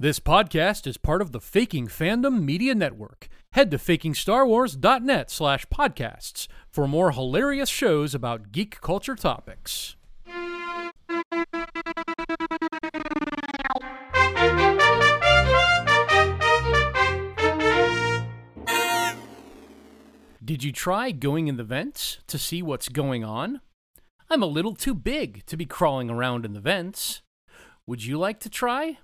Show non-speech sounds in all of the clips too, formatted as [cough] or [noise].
This podcast is part of the Faking Fandom Media Network. Head to fakingstarwars.net slash podcasts for more hilarious shows about geek culture topics. Did you try going in the vents to see what's going on? I'm a little too big to be crawling around in the vents. Would you like to try?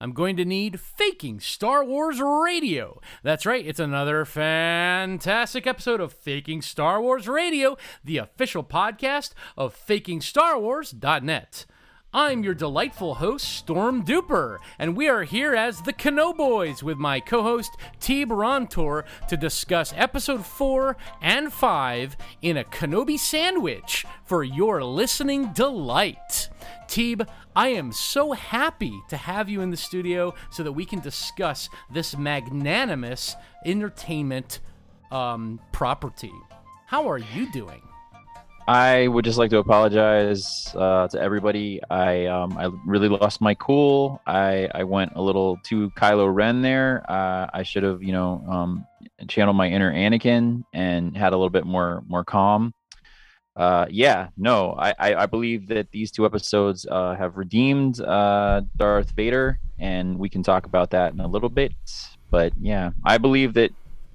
I'm going to need Faking Star Wars Radio. That's right, it's another fantastic episode of Faking Star Wars Radio, the official podcast of FakingStarWars.net. I'm your delightful host, Storm Duper, and we are here as the Cano Boys with my co host, T. Barantor, to discuss episode 4 and 5 in a Kenobi sandwich for your listening delight. Teeb, I am so happy to have you in the studio so that we can discuss this magnanimous entertainment um, property. How are you doing? I would just like to apologize uh, to everybody. I um, I really lost my cool. I, I went a little too Kylo Ren there. Uh, I should have, you know, um, channeled my inner Anakin and had a little bit more more calm. Uh, yeah, no, I, I, I believe that these two episodes uh, have redeemed uh, Darth Vader, and we can talk about that in a little bit. But yeah, I believe that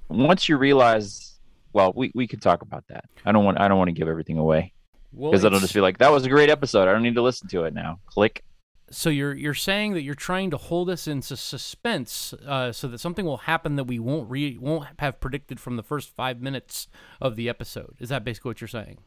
once you realize well, we, we could talk about that. I don't want I don't want to give everything away because Well, it'll just be like that was a great episode. I don't need to listen to it now. Click. so you're you're saying that you're trying to hold us in suspense, uh, so that something will happen that we won't re- won't have predicted from the first five minutes of the episode. Is that basically what you're saying?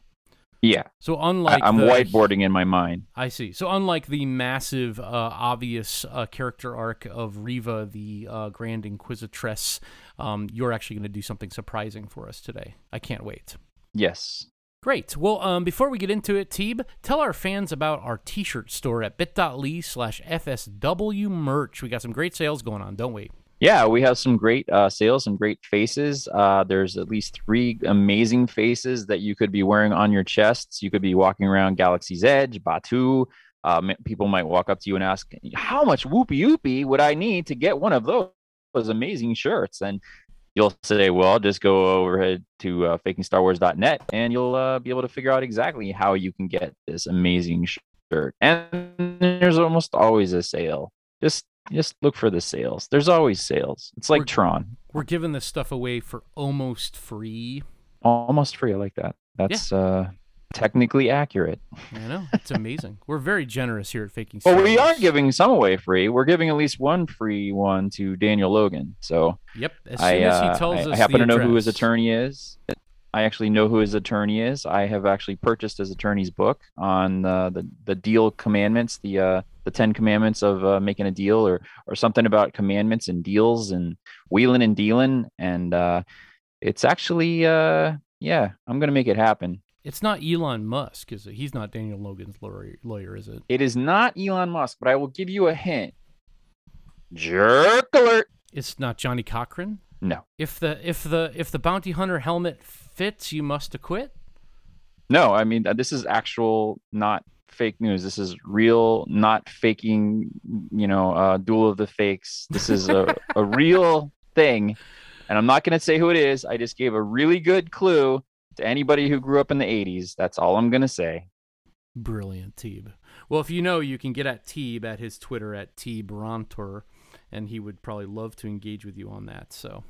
Yeah, So unlike I, I'm the, whiteboarding in my mind. I see. So unlike the massive, uh, obvious uh, character arc of Reva, the uh, Grand Inquisitress, um, you're actually going to do something surprising for us today. I can't wait. Yes. Great. Well, um, before we get into it, Teeb, tell our fans about our t-shirt store at bit.ly slash FSW merch. We got some great sales going on, don't we? Yeah, we have some great uh, sales, some great faces. Uh, there's at least three amazing faces that you could be wearing on your chests. You could be walking around Galaxy's Edge, Batuu. Uh, m- people might walk up to you and ask, "How much wupiupi would I need to get one of those, amazing shirts?" And you'll say, "Well, just go overhead to uh, FakingStarWars.net, and you'll uh, be able to figure out exactly how you can get this amazing shirt." And there's almost always a sale. Just just look for the sales. There's always sales. It's like We're- Tron, We're giving this stuff away for almost free. almost free. I like that. That's uh, technically accurate. I know. It's amazing. [laughs] We're very generous here at Faking Well, we are giving some away free. We're giving at least one free one to Daniel Logan. So Yep. As soon I, as uh, he tells I, us I happen the to know who his attorney is. I actually know who his attorney is. I have actually purchased his attorney's book on uh, the the deal commandments, the uh, the Ten Commandments of uh, making a deal, or or something about commandments and deals and wheeling and dealing. And uh, it's actually, uh, yeah, I'm gonna make it happen. It's not Elon Musk, is it? He's not Daniel Logan's lawyer, lawyer is it? It is not Elon Musk, but I will give you a hint. Jerk alert! It's not Johnnie Cochran. No, If the if the if the bounty hunter helmet fits, you must acquit. no. I mean, uh, this is actual, not fake news. This is real, not faking. You know, uh, duel of the fakes. This is a, a [laughs] real thing, and I'm not going to say who it is. I just gave a really good clue to anybody who grew up in the '80s. That's all I'm going to say. Brilliant, Teeb. Well, if you know, you can get at Teeb at his Twitter at Teebrontor, and he would probably love to engage with you on that. So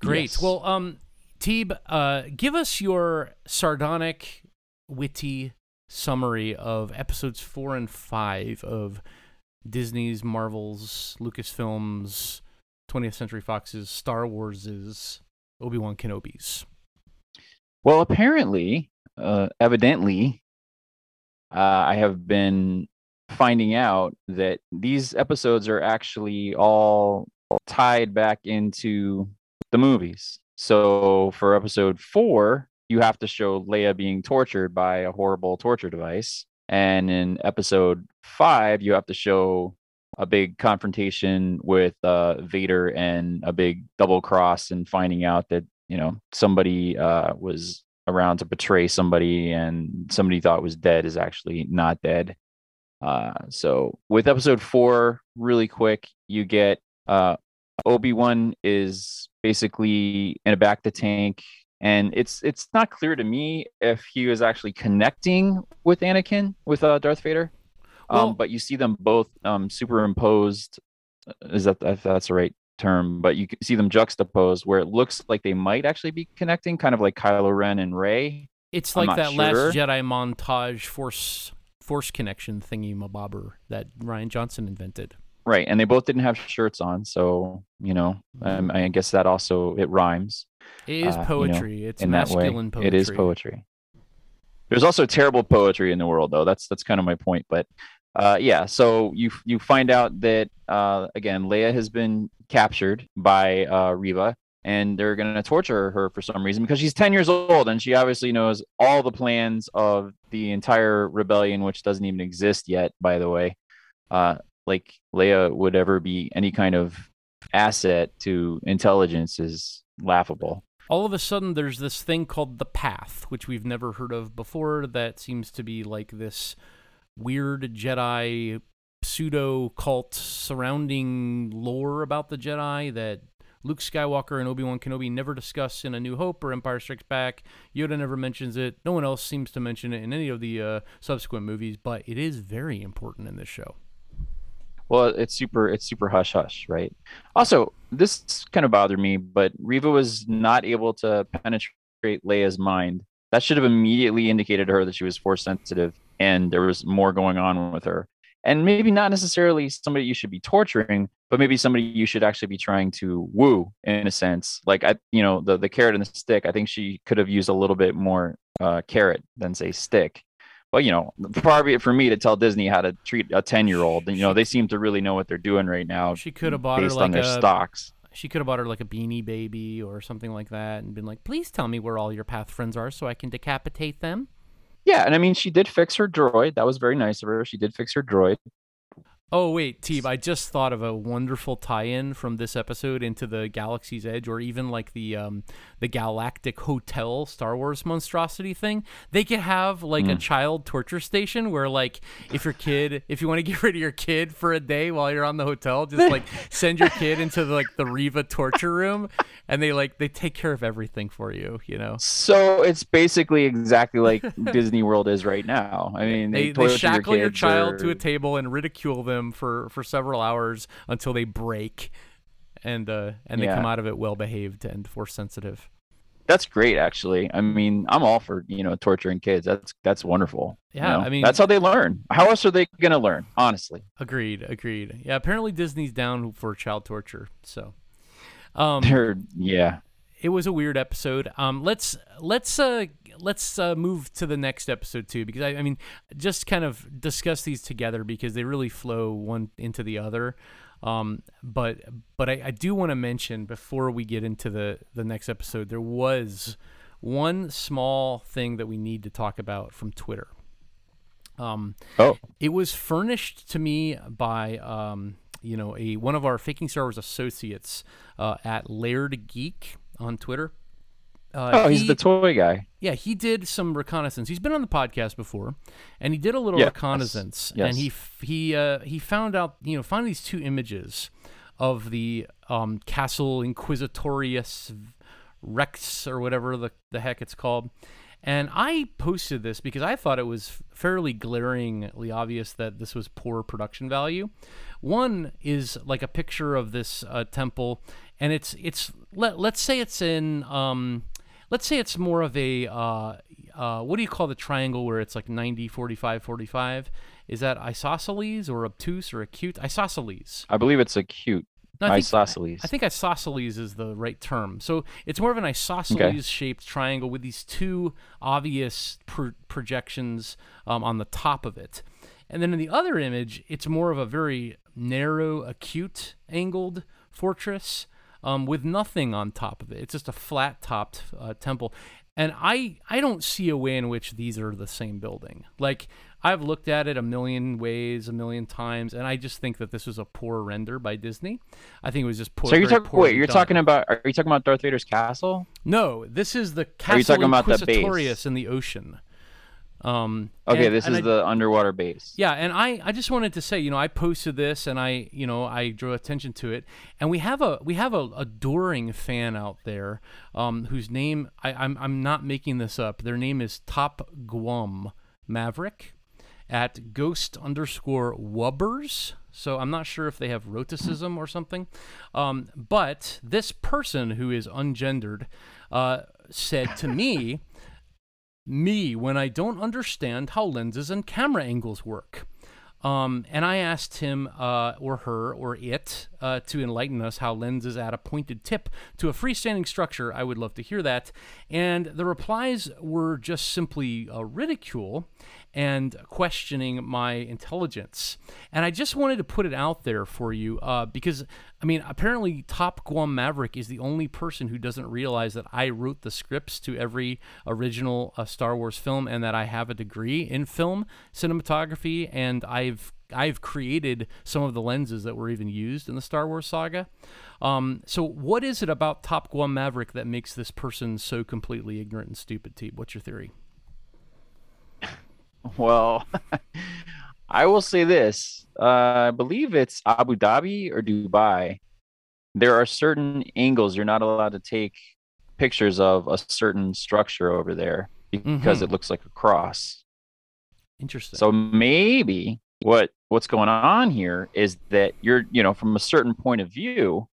great. Yes. Well, um, Teeb, uh, give us your sardonic, witty summary of episodes four and five of Disney's, Marvel's, Lucasfilms, 20th Century Fox's, Star Wars's, Obi Wan Kenobi's. Well, apparently, uh, evidently, uh, I have been finding out that these episodes are actually all tied back into the movies. So for episode four, you have to show Leia being tortured by a horrible torture device. And in episode five, you have to show a big confrontation with uh, Vader and a big double cross and finding out that, you know, somebody uh, was around to betray somebody and somebody thought was dead is actually not dead. Uh, so with episode four, really quick, you get uh, Obi Wan is basically in a bacta tank, and it's it's not clear to me if he was actually connecting with Anakin with uh, Darth Vader. Um, but you see them both um, superimposed. Is that if that's the right term? But you can see them juxtaposed where it looks like they might actually be connecting, kind of like Kylo Ren and Rey. It's I'm like that last. Jedi montage force force connection thingy mabobber that Rian Johnson invented. Right, and they both didn't have shirts on, so you know, um, I guess that also it rhymes It is Uh, you know, poetry. it's in that way. masculine poetry. It is poetry. There's also terrible poetry in the world, though. That's that's kind of my point. But uh, yeah, so you you find out that uh, again, Leia has been captured by uh, Reva, and they're going to torture her for some reason because she's 10 years old and she obviously knows all the plans of the entire rebellion, which doesn't even exist yet, by the way. Uh, like Leia would ever be any kind of asset to intelligence is laughable. All of a sudden, there's this thing called the Path, which we've never heard of before. That seems to be like this weird Jedi pseudo cult surrounding lore about the Jedi that Luke Skywalker and Obi Wan Kenobi never discuss in A New Hope or Empire Strikes Back. Yoda never mentions it. No one else seems to mention it in any of the uh, subsequent movies, but it is very important in this show. Well, it's super it's super hush hush, right? Also, this kind of bothered me, but Reva was not able to penetrate Leia's mind. That should have immediately indicated to her that she was force sensitive and there was more going on with her. And maybe not necessarily somebody you should be torturing, but maybe somebody you should actually be trying to woo in a sense. Like I, you know, the the carrot and the stick. I think she could have used a little bit more uh, carrot than say stick. But you know, it for me to tell Disney how to treat a ten year old. You know, they seem to really know what they're doing right now. She could have bought her based like on their a stocks. She could have bought her like a beanie baby or something like that and been like, please tell me where all your path friends are so I can decapitate them. Yeah, and I mean, she did fix her droid. That was very nice of her. She did fix her droid. Oh, wait, Teeb, I just thought of a wonderful tie in from this episode into the Galaxy's Edge or even like the um, the Galactic Hotel Star Wars monstrosity thing. They could have like a child torture station where, like, if your kid, if you want to get [laughs] rid of your kid for a day while you're on the hotel, just like send your kid into like the Reva torture room and they like, they take care of everything for you, you know? So it's basically exactly like Disney World is right now. I mean, they, they, they shackle your kids child or- to a table and ridicule them for, for several hours until they break and uh, and they come out of it well behaved and force sensitive. That's great, actually. I mean, I'm all for you know torturing kids. That's that's wonderful. you Yeah, know? I mean- that's how they learn. How else are they gonna learn? Honestly, Agreed, agreed. Yeah, apparently Disney's down for child torture. So, um, they're yeah. It was a weird episode. Um, let's let's uh let's uh, move to the next episode too, because I, I mean, just kind of discuss these together because they really flow one into the other. Um, but but I, I do want to mention before we get into the the next episode, there was one small thing that we need to talk about from Twitter. Um, Oh, it was furnished to me by um, you know a one of our faking Star Wars associates uh, at Laird Geek on Twitter. Uh, oh, he's he- the toy guy. yeah, he did some reconnaissance. He's been on the podcast before, and he did a little Yes, reconnaissance, yes. and he he uh, he found out you know found these two images of the um, Castle Inquisitorius Rex or whatever the the heck it's called. And I posted this because I thought it was fairly glaringly obvious that this was poor production value. One is like a picture of this uh, temple, and it's it's let let's say it's in um, let's say it's more of a uh, uh, what do you call the triangle where it's like 90 45 45 is that isosceles or obtuse or acute isosceles I believe it's acute No, I think- isosceles. I think isosceles is the right term. So it's more of an isosceles shaped triangle with these two obvious pro- projections um, on the top of it. And then in the other image, it's more of a very narrow, acute angled fortress um, with nothing on top of it. It's just a flat topped uh, temple. And I, I don't see a way in which these are the same building. Like, I've looked at it a million ways, a million times, and I just think that this was a poor render by Disney. I think it was just poor. so you're talking. Wait, you're done. talking about? Are you talking about Darth Vader's castle? No, this is the Are you Castle talking about the base? In the ocean. Um, Okay, and- this and is I- the underwater base. yeah, and I, I just wanted to say, you know, I posted this and I, you know, I drew attention to it, and we have a we have a adoring fan out there, um, whose name I, I'm I'm not making this up. Their name is Top Guam Maverick, at Ghost underscore Wubbers. So I'm not sure if they have rhotacism or something, um, but this person who is ungendered uh, said to me [laughs] me when I don't understand how lenses and camera angles work. Um, and I asked him uh, or her or it uh, to enlighten us how lenses add a pointed tip to a freestanding structure. I would love to hear that. And the replies were just simply uh, ridicule and questioning my intelligence. And I just wanted to put it out there for you uh, because, I mean, apparently Top Guam Maverick is the only person who doesn't realize that I wrote the scripts to every original uh, Star Wars film and that I have a degree in film cinematography and I've I've created some of the lenses that were even used in the Star Wars saga. Um, so, what is it about Top Gun Maverick that makes this person so completely ignorant and stupid, T? What's your theory? [laughs] Well, [laughs] I will say this. Uh, I believe it's Abu Dhabi or Dubai. There are certain angles you're not allowed to take pictures of a certain structure over there because Mhm. it looks like a cross. Interesting. So maybe what what's going on here is that you're, you know, from a certain point of view,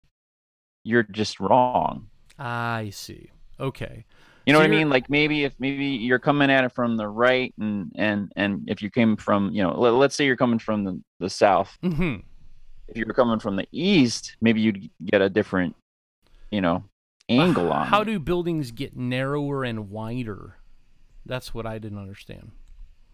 you're just wrong. I see. Okay. You know So what I mean? Like maybe if maybe you're coming at it from the right and and and if you came from, you know, let, let's say you're coming from the, the south. hmm If you were coming from the east, maybe you'd get a different, you know, angle on How it. do buildings get narrower and wider? That's what I didn't understand.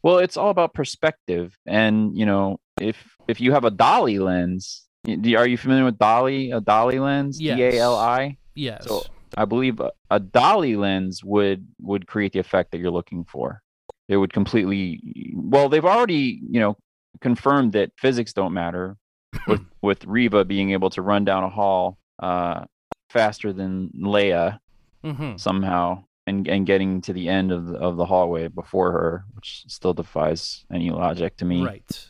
Well, it's all about perspective, and you know, if if you have a dolly lens, are you familiar with dolly? A dolly lens, Yes. D A L I. Yes. So I believe a, a dolly lens would would create the effect that you're looking for. It would completely. Well, they've already you know confirmed that physics don't matter [laughs] with with Reva being able to run down a hall uh, faster than Leia hmm somehow and and getting to the end of the, of the hallway before her, which still defies any logic to me. Right.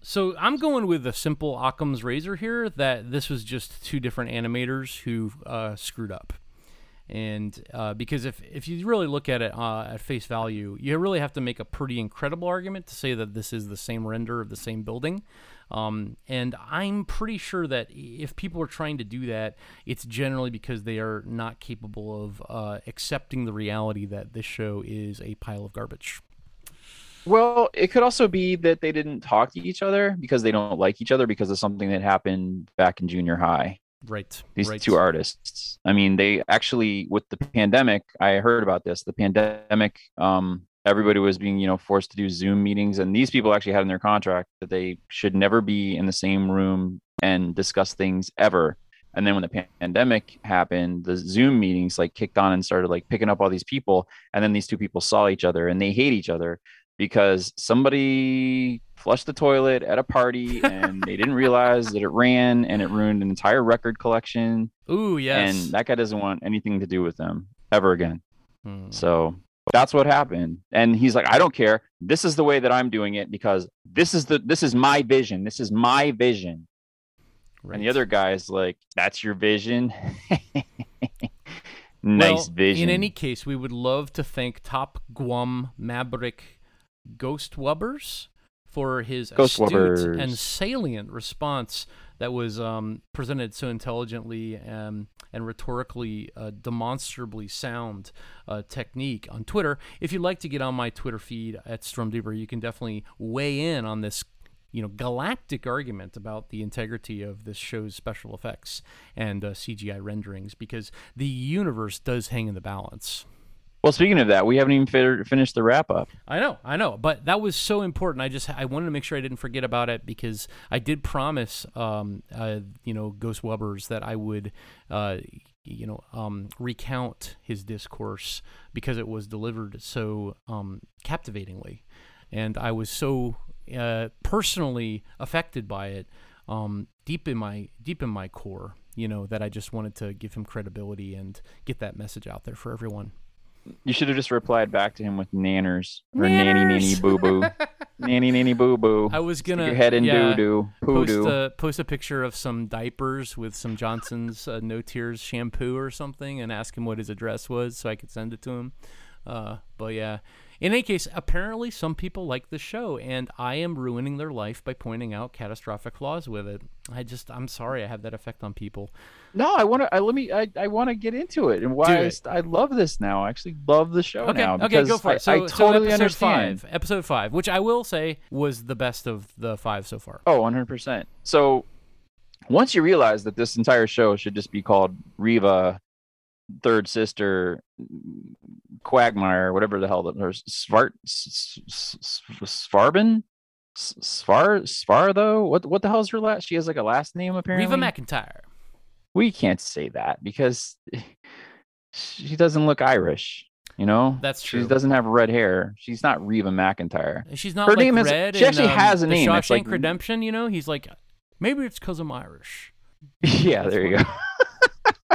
So I'm going with a simple Occam's razor here that this was just two different animators who uh, screwed up. And uh, because if, if you really look at it uh, at face value, you really have to make a pretty incredible argument to say that this is the same render of the same building. Um, and I'm pretty sure that if people are trying to do that, it's generally because they are not capable of uh, accepting the reality that this show is a pile of garbage. Well, it could also be that they didn't talk to each other because they don't like each other because of something that happened back in junior high. Right. These right. two artists. I mean, they actually with the pandemic, I heard about this. The pandemic, um, everybody was being, you know, forced to do Zoom meetings, and these people actually had in their contract that they should never be in the same room and discuss things ever. And then when the pandemic happened, the Zoom meetings like kicked on and started like picking up all these people, and then these two people saw each other and they hate each other because somebody flushed the toilet at a party and they didn't realize that it ran and it ruined an entire record collection Ooh, yes. and that guy doesn't want anything to do with them ever again. Hmm. So that's what happened. And he's like, I don't care. This is the way that I'm doing it because this is the this is my vision. This is my vision. Right. And the other guy is like, That's your vision. [laughs] nice well, vision. In any case, we would love to thank Top Guam Maverick Ghost Wubbers for his Ghost astute Wubbers. and salient response that was um, presented so intelligently um, and rhetorically uh, demonstrably sound uh, technique on Twitter. If you'd like to get on my Twitter feed at Stormdeeper, you can definitely weigh in on this you know galactic argument about the integrity of this show's special effects and uh, CGI renderings because the universe does hang in the balance. Well, speaking of that, we haven't even fi- finished the wrap up. I know, I know, but that was so important. I just I wanted to make sure I didn't forget about it because I did promise, um, uh, you know, Ghost Webbers that I would, uh, you know, um, recount his discourse because it was delivered so um, captivatingly, and I was so uh, personally affected by it, um, deep in my deep in my core. You know that I just wanted to give him credibility and get that message out there for everyone. You should have just replied back to him with nanners or nanny nanny boo boo, [laughs] nanny nanny boo boo. I was gonna your head in yeah, doo doo, poo post doo. a post a picture of some diapers with some Johnson's uh, No Tears shampoo or something, and ask him what his address was so I could send it to him. Uh, but yeah, in any case, apparently some people like the show, and I am ruining their life by pointing out catastrophic flaws with it. I just, I'm sorry, I have that effect on people. No, I want to. I let me. I, I want to get into it and why I, it. st- I love this now. I actually love the show Okay, now. okay, because go for I, it. So, I so totally episode understand. five, episode five, which I will say was the best of the five so far. Oh, 100%. So once you realize that this entire show should just be called Reva Third Sister Quagmire, whatever the hell that or Svart Svarbin Svar Svar though what what the hell's her last she has like a last name apparently Reva McIntyre. we can't say that because she doesn't look Irish you know That's true. she doesn't have red hair she's not Reva McIntyre She's not Her like name is- red. she actually um, has a name. Shawshank like- Redemption. You know, he's like, maybe it's because I'm Irish. [laughs] yeah, That's there you go.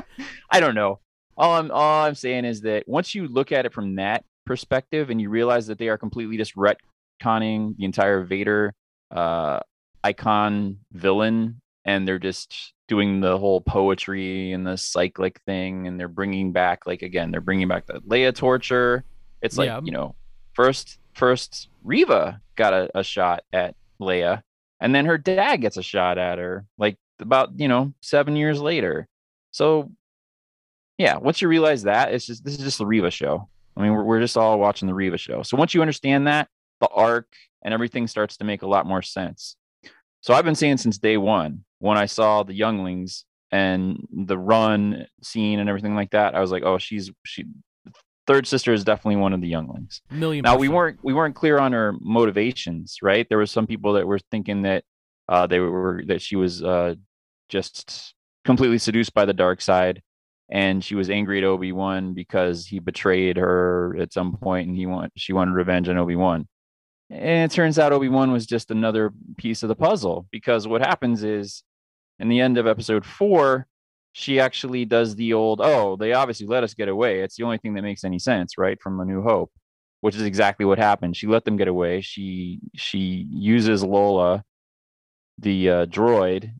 [laughs] I don't know. All I'm all I'm saying is that once you look at it from that perspective and you realize that they are completely just retconning the entire Vader uh icon villain and they're just doing the whole poetry and the cyclic thing and they're bringing back like again they're bringing back the Leia torture. It's like, Yeah. you know, first first Reva got a, a shot at Leia and then her dad gets a shot at her like about you know seven years later so yeah once you realize that it's just this is just the reva show. I mean we're, we're just all watching the reva show. So once you understand that the arc and everything starts to make a lot more sense. So i've been saying since day one when i saw the younglings and the run scene and everything like that i was like oh she's she third sister is definitely one of the younglings. Million. now we weren't we weren't clear on her motivations right? There was some people that were thinking that uh they were that she was uh just completely seduced by the dark side and she was angry at obi-wan because he betrayed her at some point and he want she wanted revenge on obi-wan and it turns out obi-wan was just another piece of the puzzle because what happens is in the end of episode four she actually does the old oh they obviously let us get away it's the only thing that makes any sense right from a new hope which is exactly what happened. She let them get away. She she uses Lola, the uh, droid,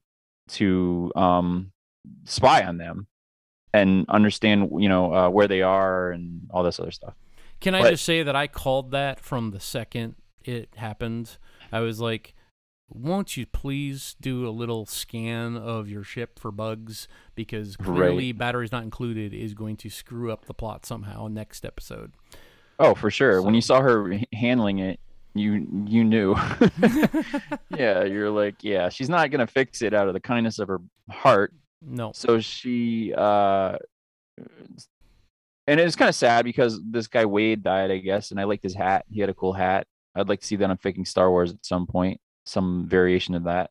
to um, spy on them and understand you know uh, where they are and all this other stuff. Can I But- just say that I called that from the second it happened? I was like, won't you please do a little scan of your ship for bugs? Because clearly, batteries not included is going to screw up the plot somehow next episode. Oh, for sure. When you saw her handling it, you you knew. [laughs] [laughs] yeah, you're like, yeah, she's not gonna fix it out of the kindness of her heart. No. so she uh and it's kind of sad because this guy wade died i guess and i liked his hat. He had a cool hat. I'd like to see that on faking star wars at some point some variation of that.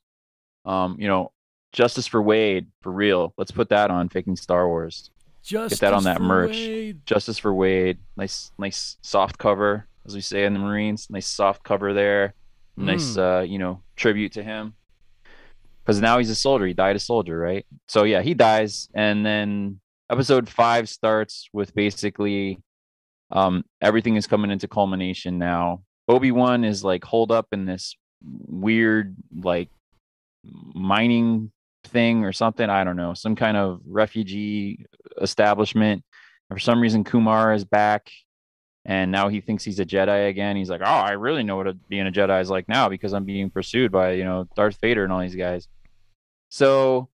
Um you know justice for wade for real. Let's put that on faking star wars. Just that on that merch. justice for wade. Nice nice soft cover as we say in the marines. Nice soft cover there. Nice uh you know tribute to him because now he's a soldier. He died a soldier right? So yeah he dies and then episode five starts with basically um everything is coming into culmination now. Obi-wan is like holed up in this weird like mining thing or something. I don't know some kind of refugee establishment. For some reason kumar is back and now he thinks he's a jedi again. He's like oh i really know what a, being a jedi is like now because i'm being pursued by you know darth vader and all these guys so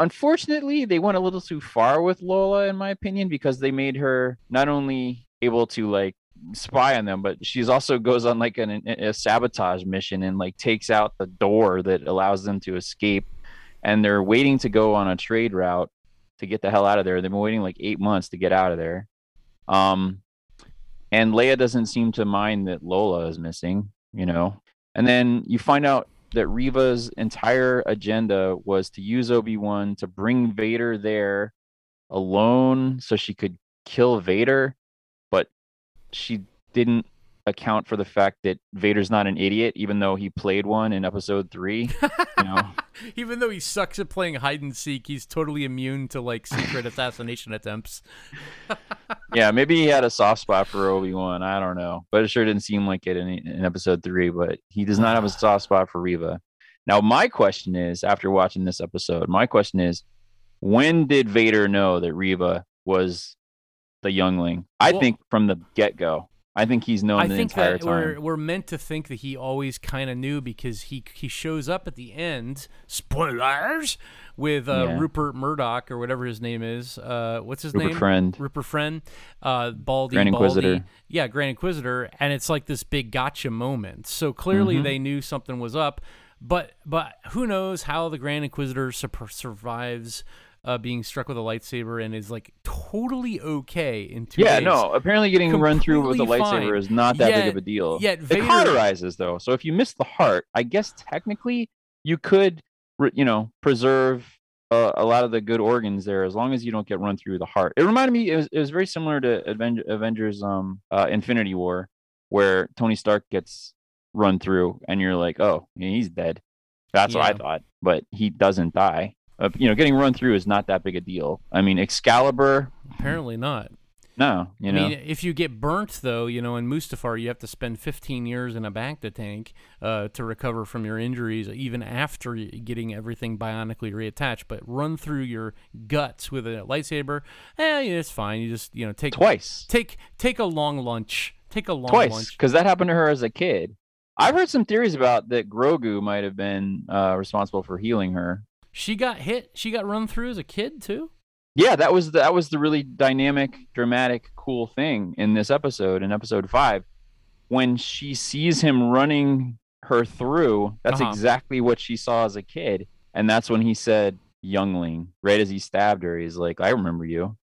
unfortunately they went a little too far with lola in my opinion because they made her not only able to like spy on them but she's also goes on like an, a sabotage mission and like takes out the door that allows them to escape and they're waiting to go on a trade route to get the hell out of there. They've been waiting like eight months to get out of there. Um and leia doesn't seem to mind that lola is missing you know? And then you find out that Reva's entire agenda was to use Obi-Wan to bring Vader there alone so she could kill Vader, but she didn't account for the fact that Vader's not an idiot, even though he played one in episode three. You know, [laughs] Even though he sucks at playing hide and seek, he's totally immune to like secret [laughs] assassination attempts. [laughs] yeah, maybe he had a soft spot for Obi Wan. I don't know, but it sure didn't seem like it in, in episode three. But he does not have a soft spot for Reva. Now, my question is, after watching this episode, my question is, when did Vader know that Reva was the youngling? I Well- think from the get go. I think he's known I the think entire that time. we're we're meant to think that he always kind of knew because he he shows up at the end. Spoilers with uh, Yeah. Rupert Murdoch or whatever his name is. Uh, what's his Rupert name? Friend. Rupert Friend. Uh, Baldy. Grand Baldy. Inquisitor. Yeah, Grand Inquisitor, and it's like this big gotcha moment. So clearly Mm-hmm. they knew something was up, but but who knows how the Grand Inquisitor sur- survives. Uh, being struck with a lightsaber and is like totally okay in two Yeah, days. no. Apparently, getting run through with a lightsaber fine. is not that big of a deal. yet it Vader- cauterizes though, so if you miss the heart, I guess technically you could, you know, preserve uh, a lot of the good organs there as long as you don't get run through the heart. It reminded me. It was, it was very similar to Aven- Avengers, um, uh, Infinity War, where Tony Stark gets run through, and you're like, oh, he's dead. That's what I thought, but he doesn't die. Uh, you know, getting run through is not that big a deal. I mean, Excalibur, Apparently not. no, you know. I mean, if you get burnt, though, you know, in Mustafar, you have to spend 15 years in a bacta tank uh, to recover from your injuries, even after getting everything bionically reattached. But run through your guts with a lightsaber, eh, it's fine. You just, you know, take twice. take take a long lunch. Take a long twice lunch. because that happened to her as a kid. I've heard some theories about that Grogu might have been uh, responsible for healing her. She got hit. She got run through as a kid too. Yeah, that was the, that was the really dynamic, dramatic, cool thing in this episode, in episode five, when she sees him running her through. That's Uh-huh. exactly what she saw as a kid, and that's when he said "youngling." Right as he stabbed her, he's like, "I remember you."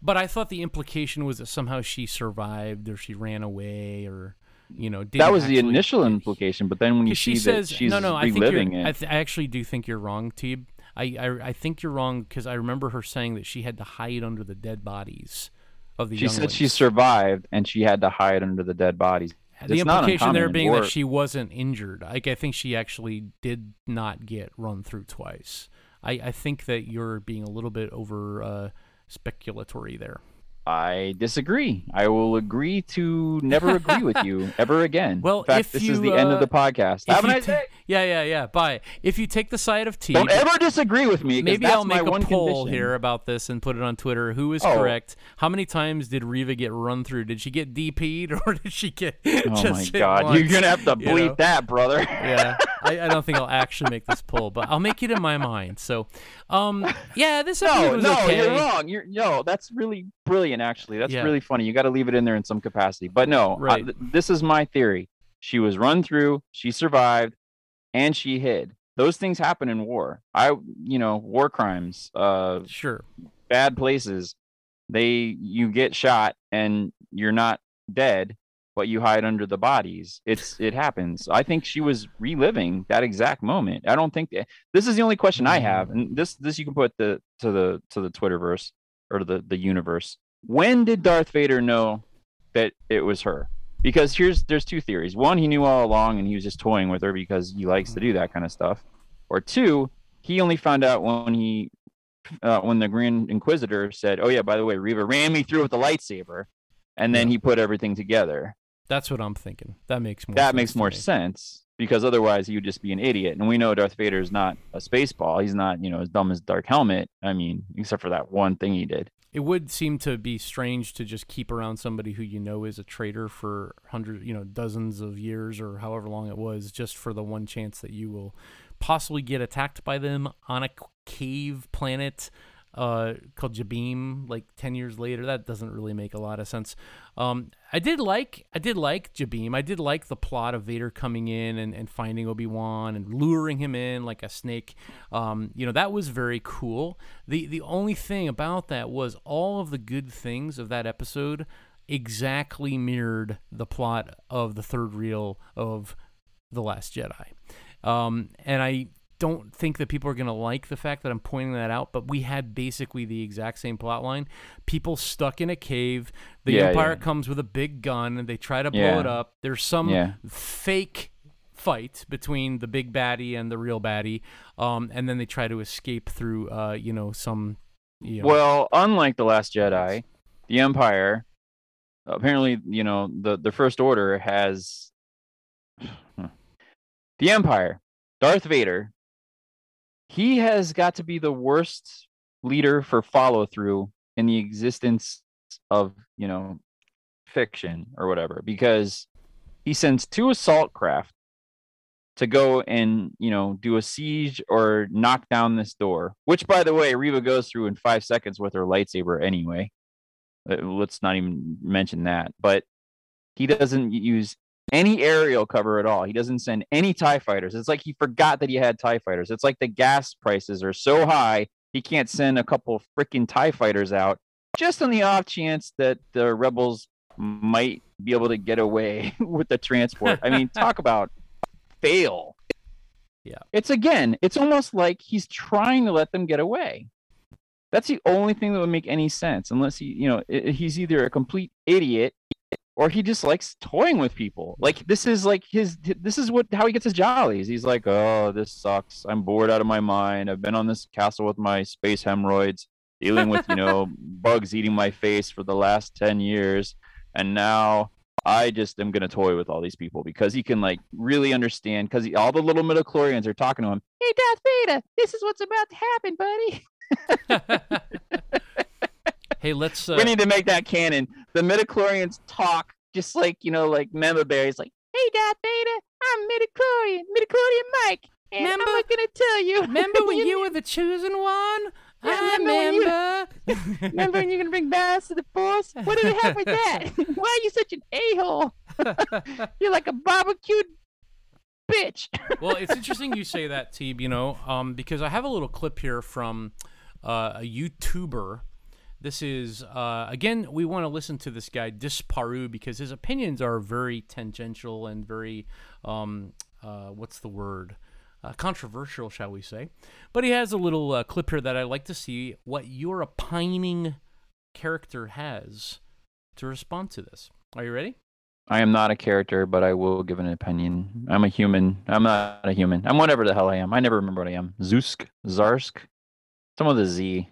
But I thought the implication was that somehow she survived or she ran away or, you know, that was the initial implication, but then when you see says that she's no, no. I think reliving it, I, th- I actually do think you're wrong, Teeb. I, I, I think you're wrong because I remember her saying that she had to hide under the dead bodies of the. she said she survived and she had to hide under the dead bodies. The It's implication there being that she wasn't injured. Like I think she actually did not get run through twice. I, I think that you're being a little bit over uh, speculatory there. I disagree. I will agree to never [laughs] agree with you ever again. Well, in fact, if this is you, the end of uh, the podcast. If Have a nice day. Yeah, yeah, yeah. Bye. If you take the side of T, Don't ever disagree with me. Maybe that's I'll make a one poll condition. here about this and put it on Twitter. Who is Oh. correct? How many times did Reva get run through? Did she get DP'd [laughs] or did she get Oh just my god, once? you're gonna have to you bleep know? that, brother. yeah, I, I don't think I'll actually make this poll, but I'll make it in my mind. So, um, yeah, this [laughs] no, was no, okay. you're wrong. You're no, that's really brilliant. Actually, that's Yeah. really funny. You got to leave it in there in some capacity. But no, I- th- this is my theory. She was run through. She survived, and she hid. Those things happen in war. I, you know, war crimes. Uh, Sure. bad places they you get shot and you're not dead but you hide under the bodies it's it happens i think she was reliving that exact moment i don't think this is the only question i have and this this you can put the to the to the twitterverse or the the universe when did darth vader know that it was her because here's there's two theories one he knew all along and he was just toying with her because he likes to do that kind of stuff or two he only found out when he uh, when the Grand Inquisitor said, "Oh yeah, by the way, Reva ran me through with the lightsaber," and then he put everything together. That's what I'm thinking. That makes more that sense makes more me. sense because otherwise he would just be an idiot. And we know Darth Vader is not a spaceball. He's not, you know, as dumb as Dark Helmet. I mean, except for that one thing he did. It would seem to be strange to just keep around somebody who you know is a traitor for hundreds, you know, dozens of years or however long it was, just for the one chance that you will possibly get attacked by them on a cave planet uh, called Jabiim. Like ten years later, that doesn't really make a lot of sense. Um, I did like, I did like Jabiim. I did like the plot of Vader coming in and, and finding Obi Wan and luring him in like a snake. Um, you know, that was very cool. The the only thing about that was all of the good things of that episode exactly mirrored the plot of the third reel of The Last Jedi. Um, and I don't think that people are going to like the fact that I'm pointing that out, but we had basically the exact same plot line. People stuck in a cave. The Yeah, Empire yeah. comes with a big gun and they try to blow Yeah. it up. There's some fake fight between the big baddie and the real baddie, um, and then they try to escape through, uh, you know, some. You know, Well, unlike the Last Jedi, the Empire apparently, you know, the the First Order has [sighs] the Empire, Darth Vader. He has got to be the worst leader for follow through in the existence of you know fiction or whatever because he sends two assault craft to go and you know do a siege or knock down this door which by the way reva goes through in five seconds with her lightsaber anyway. Uh, let's not even mention that but he doesn't use any aerial cover at all he doesn't send any tie fighters it's like he forgot that he had tie fighters it's like the gas prices are so high he can't send a couple freaking tie fighters out just on the off chance that the rebels might be able to get away [laughs] with the transport i mean talk [laughs] about fail. Yeah. It's again, it's almost like he's trying to let them get away. That's the only thing that would make any sense, unless he, you know, he's either a complete idiot or he just likes toying with people. Like this is like his, this is what how he gets his jollies. He's like, oh, this sucks. I'm bored out of my mind. I've been on this castle with my space hemorrhoids, dealing with you know [laughs] bugs eating my face for the last ten years, and now I just am gonna toy with all these people because he can like really understand because all the little midichlorians are talking to him. Hey, Darth Vader, this is what's about to happen, buddy. [laughs] [laughs] hey, let's. Uh, we need to make that canon. The midichlorians talk just like you know, like Member Berry's like, "Hey, Darth Vader, I'm midichlorian, midichlorian Mike, and Remember- I'm gonna tell you. remember when [laughs] you were the chosen one? Yeah, I remember when you- remember. [laughs] remember when you're gonna bring balance to the force? What did it have with that? [laughs] Why are you such an a hole? You're like a barbecued bitch. well, it's interesting you say that, Teeb, you know, um, because I have a little clip here from uh, a YouTuber. This is, uh, again, we want to listen to this guy, Disparu, because his opinions are very tangential and very, um, uh, what's the word? Uh, controversial, shall we say. But he has a little uh, clip here that I'd like to see what your opining character has to respond to this. Are you ready? I am not a character, but I will give an opinion. I'm a human. I'm not a human. I'm whatever the hell I am. I never remember what I am. Zusk, Zarsk, some of the Z.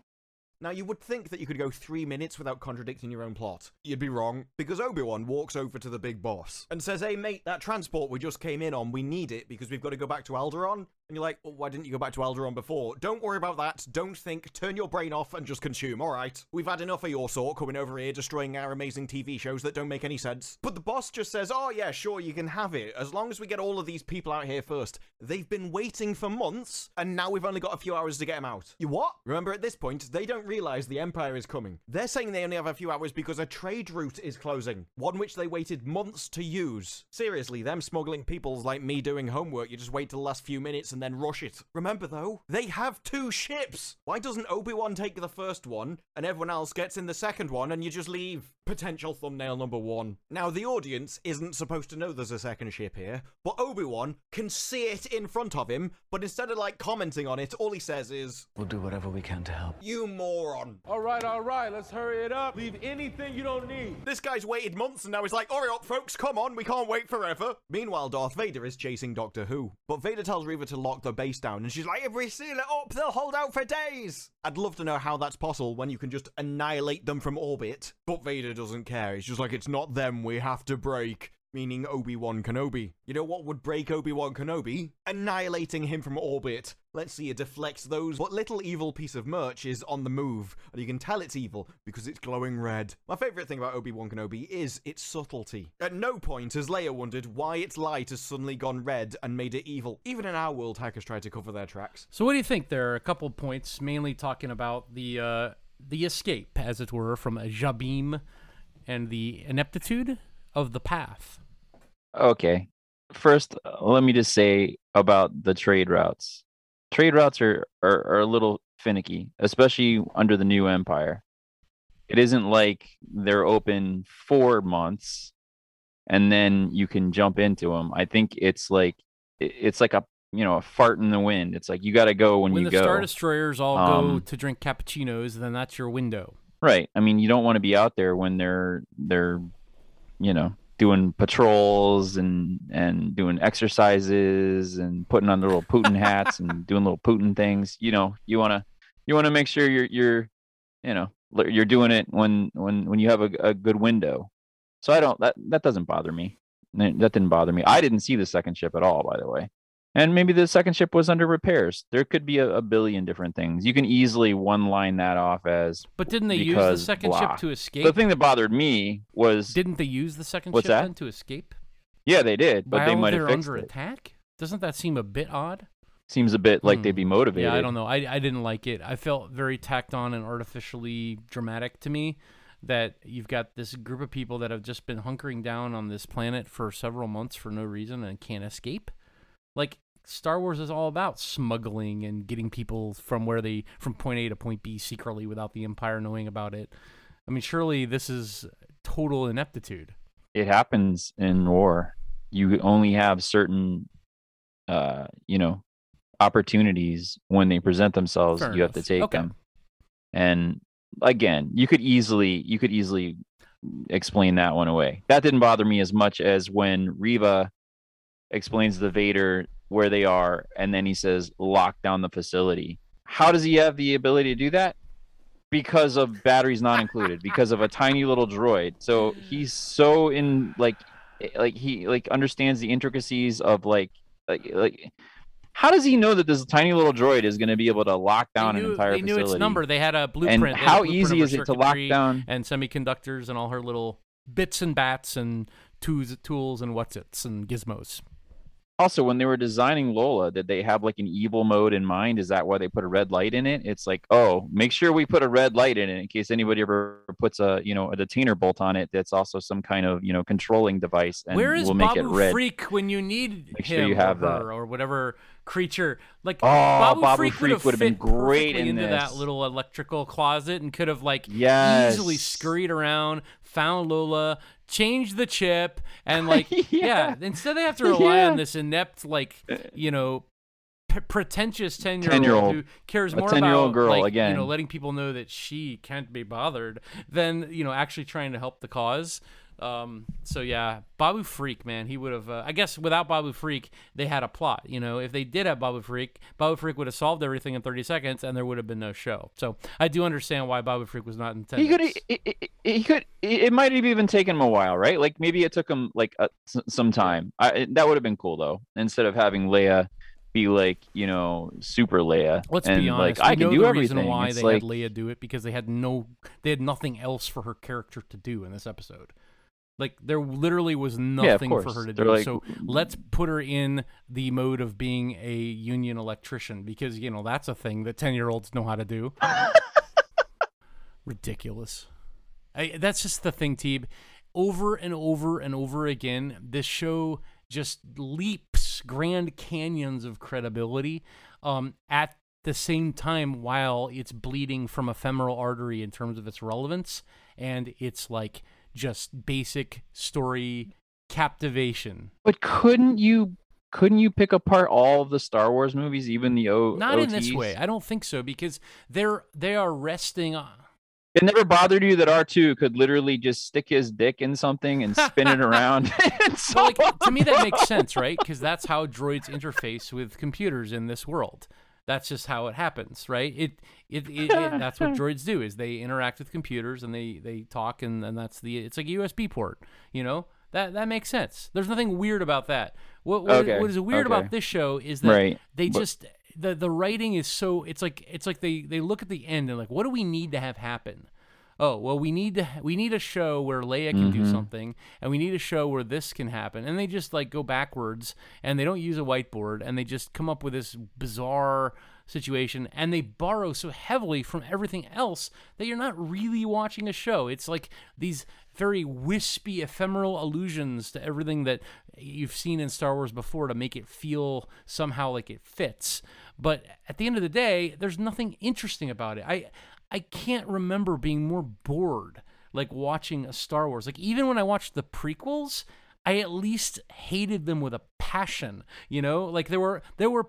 Now, you would think that you could go three minutes without contradicting your own plot. You'd be wrong, because Obi Wan walks over to the big boss and says, Hey, mate, that transport we just came in on, we need it because we've got to go back to Alderaan. And you're like, why didn't you go back to Alderaan before? Don't worry about that. Don't think. Turn your brain off and just consume, alright? We've had enough of your sort coming over here destroying our amazing TV shows that don't make any sense. But the boss just says, Oh, yeah, sure, you can have it. As long as we get all of these people out here first. They've been waiting for months, and now we've only got a few hours to get them out. You what? Remember, at this point, they don't realize the Empire is coming. They're saying they only have a few hours because a trade route is closing, one which they waited months to use. Seriously, them smuggling people's like me doing homework, you just wait till the last few minutes and then rush it. Remember though, they have two ships. Why doesn't Obi-Wan take the first one and everyone else gets in the second one and you just leave? Potential thumbnail number one. Now, the audience isn't supposed to know there's a second ship here, but Obi-Wan can see it in front of him, but instead of like commenting on it, all he says is, We'll do whatever we can to help. You moron. All right, all right, let's hurry it up. Leave anything you don't need. This guy's waited months and now he's like, hurry up, folks, come on, we can't wait forever. Meanwhile, Darth Vader is chasing Doctor Who. But Vader tells Reva to lock the base down, and she's like, if we seal it up, they'll hold out for days. I'd love to know how that's possible when you can just annihilate them from orbit. But Vader doesn't care. He's just like, it's not them we have to break. Meaning Obi-Wan Kenobi. You know what would break Obi-Wan Kenobi? Annihilating him from orbit. Let's see it deflects those. What little evil piece of merch is on the move, and you can tell it's evil because it's glowing red. My favorite thing about Obi-Wan Kenobi is its subtlety. At no point has Leia wondered why its light has suddenly gone red and made it evil. Even in our world, hackers try to cover their tracks. So, what do you think? There are a couple points, mainly talking about the uh, the escape, as it were, from Jabiim and the ineptitude of the path. Okay. First, let me just say about the trade routes. Trade routes are, are, are a little finicky, especially under the new empire. It isn't like they're open four months and then you can jump into them. I think it's like it's like a you know a fart in the wind. It's like you got to go when, When you go. When the. Star Destroyers all go Um, to drink cappuccinos, then that's your window. Right. I mean, you don't want to be out there when they're they're you know doing patrols and and doing exercises and putting on the little Putin [laughs] hats and doing little Putin things. You know, you want to you want to make sure you're you're you know you're doing it when when when you have a, a good window. So I don't that that doesn't bother me. That didn't bother me. I didn't see the second ship at all, by the way. And maybe the second ship was under repairs. There could be a, a billion different things. You can easily one line that off as But didn't they use the second blah. ship to escape? the thing that bothered me was Didn't they use the second What's ship that? then to escape? yeah they did, but While they might have they're fixed under it. attack? Doesn't that seem a bit odd? Seems a bit like Hmm. they'd be motivated. Yeah, I don't know. I, I didn't like it. I felt very tacked on and artificially dramatic to me that you've got this group of people that have just been hunkering down on this planet for several months for no reason and can't escape. Like Star Wars is all about smuggling and getting people from where they from point A to point B secretly without the Empire knowing about it. I mean, surely this is total ineptitude. It happens in war. You only have certain, uh, you know, opportunities when they present themselves. Fair you have to take Okay. them. And again, you could easily you could easily explain that one away. That didn't bother me as much as when Reva explains the Vader where they are, and then he says, "Lock down the facility." How does he have the ability to do that? Because of batteries not included, because of a tiny little droid. So he's so in like, eh, like he like understands the intricacies of like, like, like. How does he know that this tiny little droid is going to be able to lock down knew, an entire they knew its number. They had a blueprint. and They how blueprint easy is it to lock down? and semiconductors and all her little bits and bats and tools, tools and what's its and gizmos. Also, when they were designing Lola, did they have like an evil mode in mind? Is that why they put a red light in it? It's like, oh, make sure we put a red light in it in case anybody ever puts a you know a detainer bolt on it. That's also some kind of you know controlling device, and Where is we'll make Babu it red. Freak when you need Make him sure you have or that. or whatever creature? Like Oh, Babu, Babu Frik, Freak would would've been great in into that little electrical closet and could have like Yes. easily scurried around, found Lola, changed the chip, and [laughs] like yeah. Yeah. Instead, they have to [laughs] rely on this inept like you know. p- Pretentious ten year 10-year-old. who cares more about girl, like, you know letting people know that she can't be bothered than you know actually trying to help the cause. Um, so yeah, Babu Frik, man, he would have. Uh, I guess without Babu Frik, they had a plot. You know, if they did have Babu Frik, Babu Frik would have solved everything in 30 seconds, and there would have been no show. So I do understand why Babu Frik was not intended. He could, he, he, he could. It might have even taken him a while, right? Like maybe it took him like a, s- some time. I, that would have been cool though. Instead of having Leia be like, you know, Super Leia, Let's and be honest. like I can do the everything. reason why it's they like, had Leia do it because they had no, they had nothing else for her character to do in this episode. Like there literally was nothing for her to They're do. like- so let's put her in the mode of being a union electrician because you know that's a thing that ten year olds know how to do. [laughs] Ridiculous. I, that's just the thing, Teeb. Over and over and over again, this show just leaps grand canyons of credibility um, at the same time while it's bleeding from a femoral artery in terms of its relevance and it's like just basic story captivation. But couldn't you? Couldn't you pick apart all of the Star Wars movies, even the O? Not in this way. I don't think so because they're they are resting on It never bothered you that R two could literally just stick his dick in something and spin it around. [laughs] [laughs] and Well, so like to me that makes sense, right? Because that's how droids interface with computers in this world. That's just how it happens, right? It, it, it, it [laughs] that's what droids do is they interact with computers and they they talk and, and that's the it's like a USB port, you know. That that makes sense. There's nothing weird about that. What what, Okay, what is weird okay. about this show is that Right, they but- just the the writing is so it's like it's like they they look at the end and like what do we need to have happen? Oh well we need to we need a show where Leia can do Mhm. something and we need a show where this can happen. And they just like go backwards and they don't use a whiteboard and they just come up with this bizarre situation and they borrow so heavily from everything else that you're not really watching a show. It's like these very wispy ephemeral allusions to everything that you've seen in Star Wars before to make it feel somehow like it fits. But at the end of the day there's nothing interesting about it. I I can't remember being more bored like watching a Star Wars. Like even when I watched the prequels, I at least hated them with a passion. You know, like there were there were.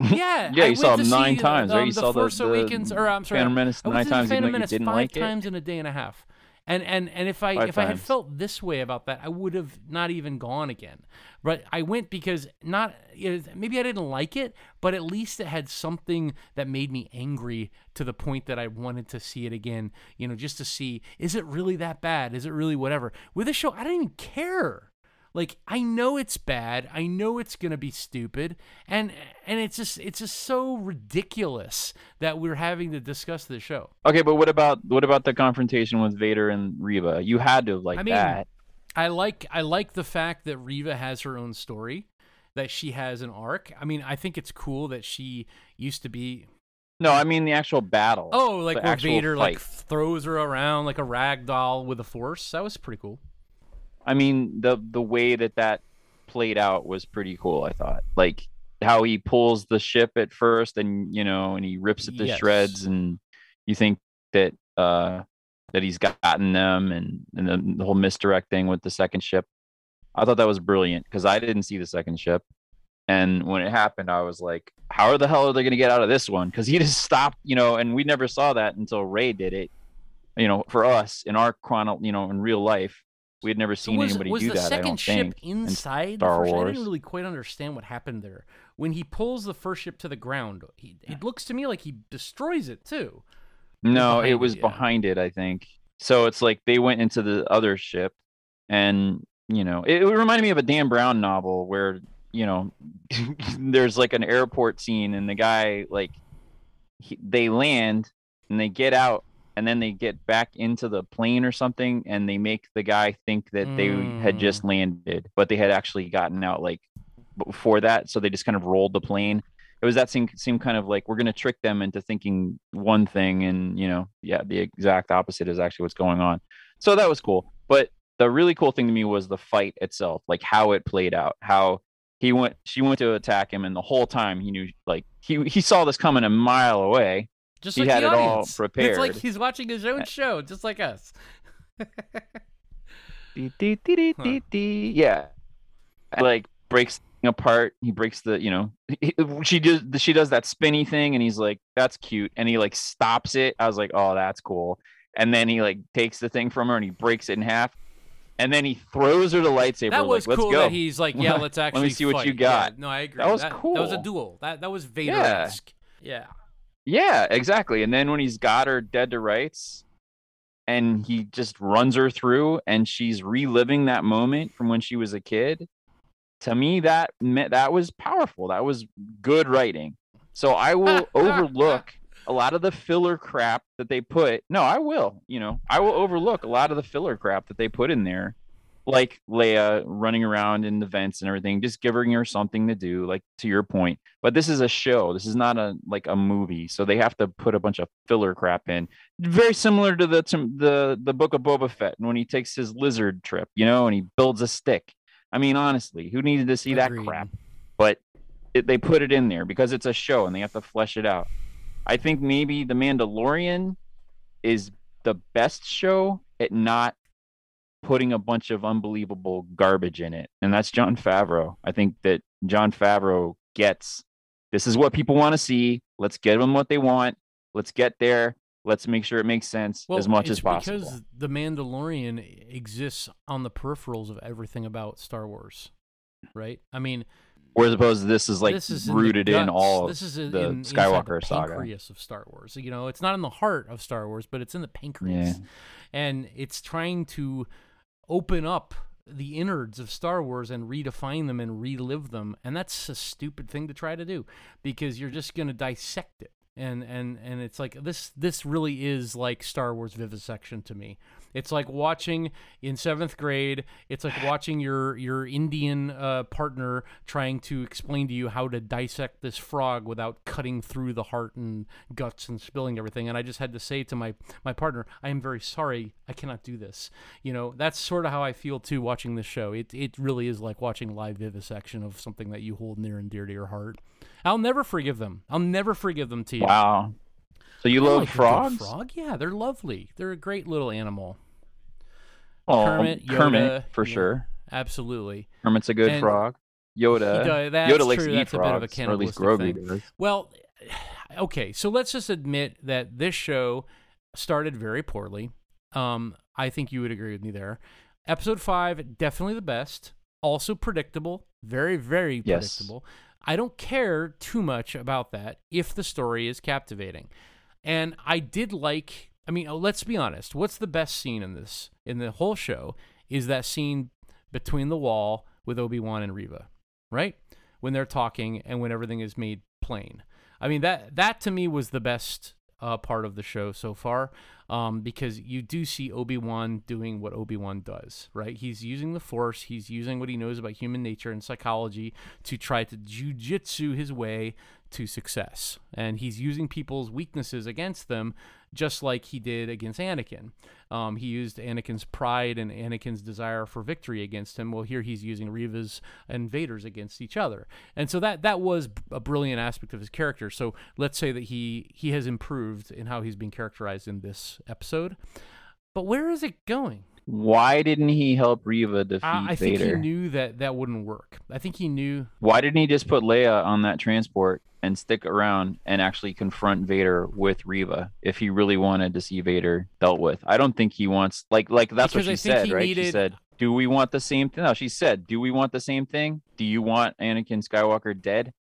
[laughs] Yeah, Yeah, I you saw them nine see, times, right? um, You the saw the- Force the Awakens, or I'm sorry, Phantom Menace nine the times, Phantom Menace didn't five like it? times in a day and a half, And and and if I Five if I had felt this way about that, I would have not even gone again. But I went because not you know, maybe I didn't like it, but at least it had something that made me angry to the point that I wanted to see it again. You know, just to see is it really that bad? Is it really whatever? With this show, I don't even care. Like I know it's bad. I know it's gonna be stupid, and and it's just it's just so ridiculous that we're having to discuss this show. Okay, but what about what about the confrontation with Vader and Reva? You had to like I mean, that. I like I like the fact that Reva has her own story, that she has an arc. I mean, I think it's cool that she used to be No, I mean the actual battle. oh like where Vader like throws her around like a rag doll with a force. That was pretty cool. I mean the the way that that played out was pretty cool. I thought like how he pulls the ship at first, and you know, and he rips it to Yes. shreds, and you think that uh that he's gotten them, and and then the whole misdirect thing with the second ship. I thought that was brilliant because I didn't see the second ship, and when it happened, I was like, "How the hell are they going to get out of this one?" Because he just [laughs] stopped, you know, and we never saw that until Rey did it. You know, for us in our chrono, you know, in real life, we had never So seen was, anybody was do the that. I second don't ship think. inside Star the first? I didn't really quite understand what happened there. When he pulls the first ship to the ground, he, it looks to me like he destroys it too. No, behind it it, was yeah. behind it, I think. So it's like they went into the other ship, and you know, it, it reminded me of a Dan Brown novel where you know, [laughs] there's like an airport scene, and the guy like he, they land and they get out, and then they get back into the plane or something, and they make the guy think that they had just Mm. landed, but they had actually gotten out like before that, so they just kind of rolled the plane it was that same same kind of like we're going to trick them into thinking one thing and you know yeah the exact opposite is actually what's going on so that was cool but the really cool thing to me was the fight itself like how it played out how he went she went to attack him and the whole time he knew like he he saw this coming a mile away Just He like had the it all audience. [laughs] It's like he's watching his own uh, show, just like us. Dee, dee, dee, dee, Huh. dee, dee. yeah like breaks apart he breaks the you know he- she does she does that spinny thing and he's like that's cute and he like stops it i was like oh that's cool and then he like takes the thing from her and he breaks it in half and then he throws her the lightsaber That was like, let's cool go that he's like, yeah, [laughs] let's actually. Let me see what you fight." Yeah, got. no, I agree. That was cool. That was a duel. That that was Vader esque. Yeah. Yeah, exactly. And then when he's got her dead to rights and he just runs her through and she's reliving that moment from when she was a kid, to me that me- that was powerful. That was good writing. So I will [laughs] overlook a lot of the filler crap that they put. No, I will, you know. I will overlook a lot of the filler crap that they put in there. Like Leia running around in the vents and everything, just giving her something to do, like to your point. But this is a show. This is not a like a movie. So they have to put a bunch of filler crap in. Very similar to the to the the book of boba fett when he takes his lizard trip you know and he builds a stick. I mean honestly who needed to see that crap? But it, they put it in there because it's a show and they have to flesh it out. I think maybe the mandalorian is the best show at not putting a bunch of unbelievable garbage in it and that's jon favreau i think that jon favreau gets this is what people want to see. Let's get them what they want. Let's get there. Let's make sure it makes sense Well, as much as possible. because the Mandalorian exists on the peripherals of everything about Star Wars, right? I mean, Whereas opposed to this is like this is in rooted in guts. all this is the in, Skywalker the saga. pancreas of Star Wars. You know, it's not in the heart of Star Wars, but it's in the pancreas, and it's trying to open up the innards of Star Wars and redefine them and relive them, and that's a stupid thing to try to do because you're just going to dissect it. And, and and it's like this this really is like Star Wars vivisection to me. It's like watching in seventh grade. It's like watching your your Indian uh, partner trying to explain to you how to dissect this frog without cutting through the heart and guts and spilling everything. And I just had to say to my my partner, "I am very sorry. I cannot do this." You know, that's sort of how I feel too watching this show. It it really is like watching live vivisection of something that you hold near and dear to your heart. I'll never forgive them. I'll never forgive them to you. Wow. So you I love like frogs? Frog, yeah, they're lovely. They're a great little animal. Oh, Kermit, Kermit for yeah. sure. Absolutely. Kermit's a good And frog. Yoda. Does- that's Yoda likes true, to eat a bit of a frogs, or at least Grogu thing. does. Well, [sighs] okay, so let's just admit that this show started very poorly. Um, I think you would agree with me there. Episode five, definitely the best. Also predictable, very, very Yes. predictable. I don't care too much about that if the story is captivating. And I did like, I mean, uh, let's be honest. What's the best scene in this, in the whole show, is that scene between the wall with Obi Wan and Reva, right? When they're talking and when everything is made plain. I mean, that, that to me was the best uh, part of the show so far um, because you do see Obi-Wan doing what Obi-Wan does, right? He's using the Force, he's using what he knows about human nature and psychology to try to jujitsu his way to success. And he's using people's weaknesses against them just like he did against Anakin. Um, he used Anakin's pride and Anakin's desire for victory against him. Well, here he's using Reva's and Vader's against each other, and so that that was a brilliant aspect of his character. So let's say that he he has improved in how he's being characterized in this episode. But where is it going? Why didn't he help Reva defeat I, I think Vader? he knew that that wouldn't work. I think he knew. Why didn't he just put Leia on that transport and stick around and actually confront Vader with Reva if he really wanted to see Vader dealt with? I don't think he wants like like that's Because what she said, right? She said, "Do we want the same thing?" No, she said, "Do we want the same thing? Do you want Anakin Skywalker dead?"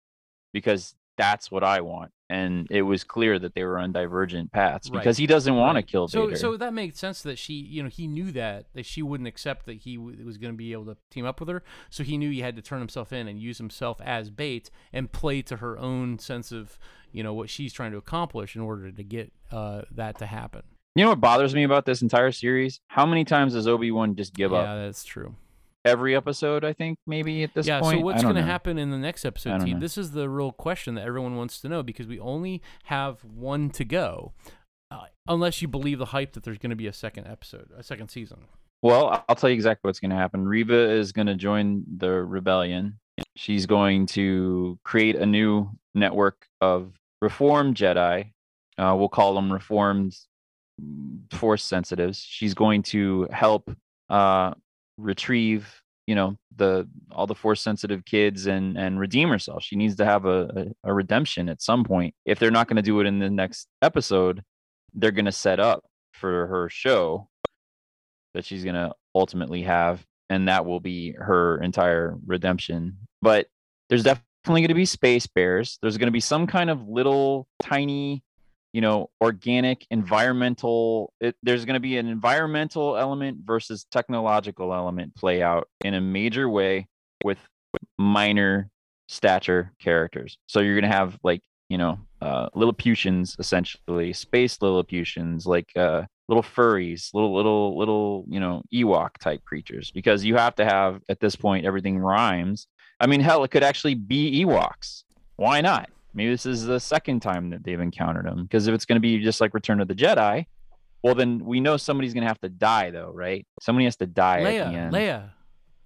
Because that's what I want. And it was clear that they were on divergent paths Right. because he doesn't want to kill So, Vader. so that made sense that she, you know, he knew that that she wouldn't accept that he w- was going to be able to team up with her. So he knew he had to turn himself in and use himself as bait and play to her own sense of, you know, what she's trying to accomplish in order to get uh, that to happen. you know what bothers me about this entire series? How many times does Obi Wan just give yeah, up? Yeah, that's true. Every episode, I think, maybe at this yeah. point. So what's going to know. happen in the next episode, don't T? know. This is the real question that everyone wants to know because we only have one to go, uh, unless you believe the hype that there's going to be a second episode, a second season. Well, I'll tell you exactly what's going to happen. Reva is going to join the rebellion. She's going to create a new network of reformed Jedi. Uh, we'll call them reformed Force sensitives. She's going to help uh, retrieve, you know, the all the Force sensitive kids and and redeem herself. She needs to have a, a, a redemption at some point. If they're not going to do it in the next episode, they're going to set up for her show that she's going to ultimately have and that will be her entire redemption but there's definitely going to be space bears there's going to be some kind of little tiny you know organic environmental it, there's going to be an environmental element versus technological element play out in a major way with minor stature characters so you're going to have like you know uh lilliputians essentially space lilliputians like uh little furries, little little little you know Ewok type creatures because you have to have at this point everything rhymes. I mean, hell, it could actually be Ewoks. Why not? Maybe this is the second time that they've encountered them because if it's going to be just like Return of the Jedi, well then we know somebody's going to have to die though, right? Somebody has to die at the Leia, end. Leia,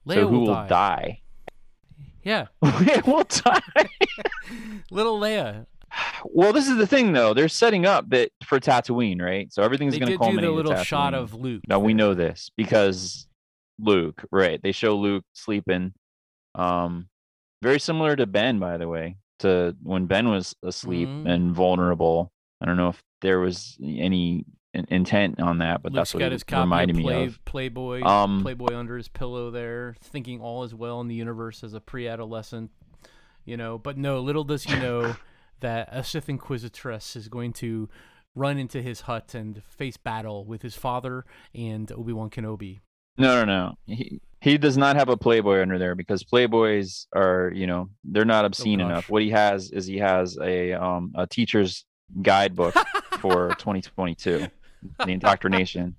Leia so who will, will die? Yeah, [laughs] Leia will die. [laughs] little Leia. well, this is the thing though. They're setting up that for Tatooine, right? So everything's going to did do the little shot of Luke. Now we know this because Luke, right? They show Luke sleeping. Um, very similar to Ben, by the way, to when Ben was asleep Mhm. and vulnerable. I don't know if there was any in- intent on that, but Luke's that's what it reminded of, me of. Playboy, Um, Playboy under his pillow there, thinking all is well in the universe as a pre-adolescent. You know, but no, little does he know [laughs] that a Sith Inquisitress is going to run into his hut and face battle with his father and Obi Wan Kenobi. No, no, no. He he does not have a Playboy under there because Playboys are, you know, they're not obscene gosh. enough. What he has is he has a um a teacher's guidebook [laughs] for 2022, the indoctrination